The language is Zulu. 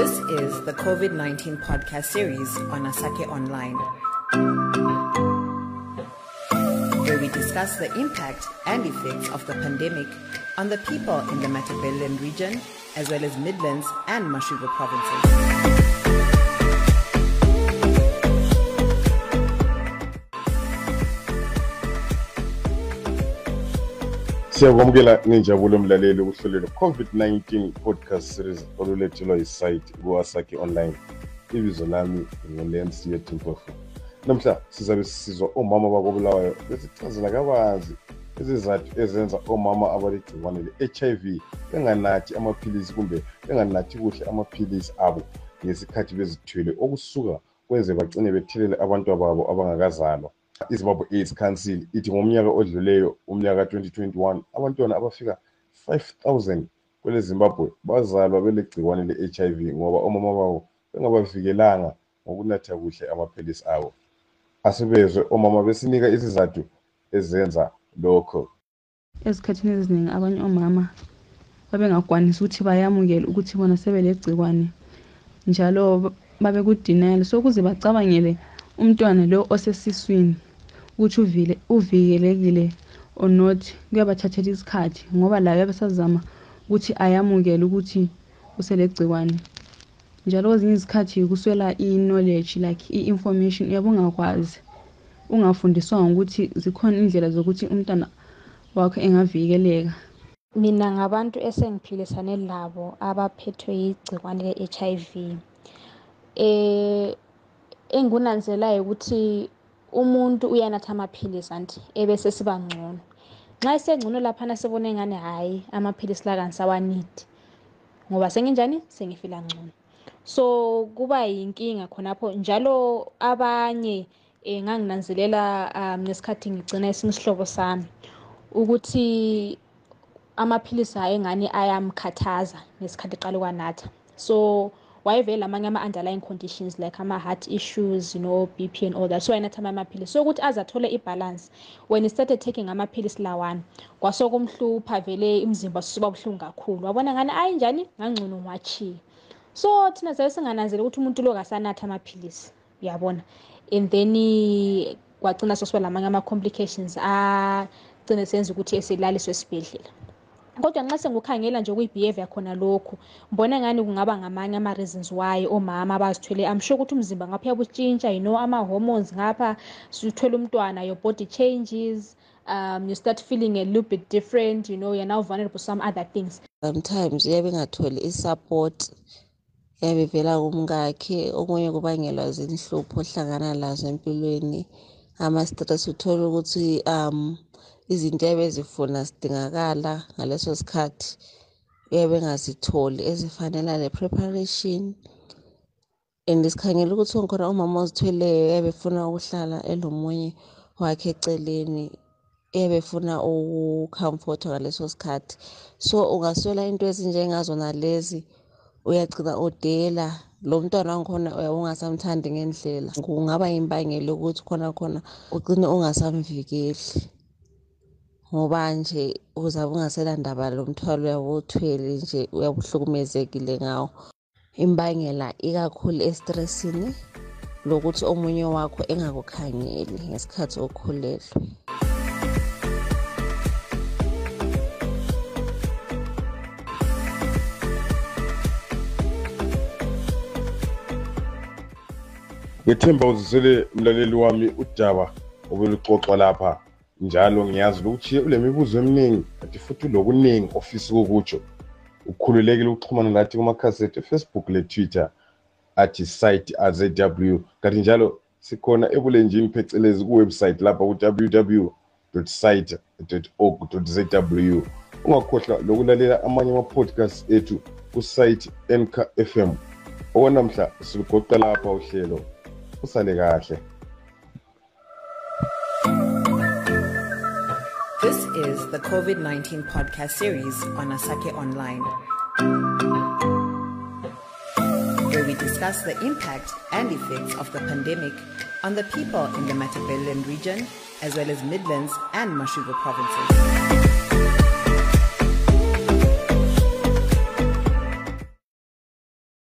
This is the COVID 19 podcast series on Asake Online, where we discuss the impact and effects of the pandemic on the people in the Matabeleland region, as well as Midlands and Mashuga provinces. Siyakwamukela ninjabulo mlaleli ukuhlolelo covid-19 podcast series olulethelwa yisite kuwasakhi online. Ibizo lami ngulensi yetimpofu namhla sizabe sisizwa omama bakobulawayo besichazela kabanzi izizathu ezenza omama abalegciwane le-hiv benganathi amaphilisi kumbe benganathi kuhle amaphilisi abo ngesikhathi bezithwele okusuka kwenze bagcine bethelele abantwa babo abangakazalwa. Izimbabwe aids council ithi ngomnyaka odluleyo umnyaka ka-2021 abantwana abafika 5000 kwele zimbabwe bazalwa belegciwane le-hiv ngoba omama babo bengabavikelanga ngokunatha kuhle amaphilisi abo. Asibezwe omama besinika izizathu ezenza lokho. Ezikhathini eziningi abanye omama babengakwanisi ukuthi bayamukele ukuthi bona sebelegcikwane njalo babekudinayela so ukuze bacabangele umntwana lo osesiswini ukuthi uvile uvikelekile or not kuyabathathela isikhathi ngoba layo yabesazama ukuthi ayamukele ukuthi uselegciwane. Njalo kwezinye izikhathi kuswela i-knowledge like i-information uyabe ungakwazi ungafundiswanga ukuthi zikhona indlela zokuthi umntwana wakho engavikeleka. Mina ngabantu esengiphilisane labo abaphethwe yigciwane le-HIV eh engikunanzelayo ukuthi umuntu uyanatha amaphilisi anti ebese siba ngcono. Nxa esengcono laphana sibone ngane hhayi amaphilisi la kangisawanidi ngoba senginjani sengifila ngcono. So kuba yinkinga khonapho njalo abanye um nganginanzelela um ngesikhathi ngigcina esinye isihlobo sami ukuthi amaphilisi hayi engane ayamkhathaza ngesikhathi eqala ukwanatha so wayevele amanye ama-underlying conditions like ama-heart issues you know b p and all that. So wayenatha amanye amaphilisi. So ukuthi aze athole ibalance when he started taking amaphilisi lawana kwasokumhlupha vele imzimba susuba buhlungu kakhulu. Wabona ngani ayi njani ngangcono ngiwachiye so thina sabe singananzeli ukuthi umuntu lo kasanatha amaphilisi. Uyabona? And then kwagcina sosuba lamanye ama-complications agcine senza ukuthi eselaliswe esibhedlela. Kodwa nxa sengukhangela nje kuyi-behavior khona lokhu mbona ngani kungaba ngamanye ama-reasons why omama abazithwele i'm sure ukuthi umzimba ngapha uyabutshintsha you know ama-hormones ngapha suthwele umntwana your body changes um you start feeling a little bit different you know you're now vulnerable to some other things. Sometimes uyabe engatholi i-support yabe vela kumkakhe. Okunye kubangelwa zinhlupho ohlangana lazo empilweni ama-stress uthole ukuthi um izinto ebezifuna zidingakala ngaleso sikhathi uyabe engazitholi ezifanela le-preparation and sikhangela ukuthi ngikhona umama ozithweleyo uyabe efuna ukuhlala elomunye wakhe eceleni uyabe efuna ukucomfortwa ngaleso sikhathi. So ungaswela into ezinjengazona lezi uyagcina udela lo mntwana wangikhona uyabe ungasamthandi ngendlela. Kungaba yimbangelo yokuthi khona khona ugcine ungasamvikeli. Ngoba nje uzabe ungasela ndaba lo mthwalo uyabuthwele nje uyabuhlukumezekile ngawo. Imbangela ikakhulu estressini lokuthi omunye wakho engakukhangeli ngesikhathi okhulelwe. Ngethemba uzisele mlaleli wami udaba obeluxoxwa lapha. Njalo ngiyazi ukuthi ule mibuzo eminingi kanti futhi ulokuningi ofisa ukukutsho. Ukhululekile ukuxhumana lathi kumakhasethi efacebook le-twitter athi site azw kanti njalo sikhona ebulenjini phecelezi kuwebsite lapha ku-www site org zw ungakhohlwa lokulalela amanye ama-podcast ethu kusite nk fm okwanamhla silugoqa lapha uhlelo. Usale kahle. Is the COVID 19 podcast series on Asake Online, where we discuss the impact and effects of the pandemic on the people in the Matabeleland region, as well as Midlands and Mashuga provinces.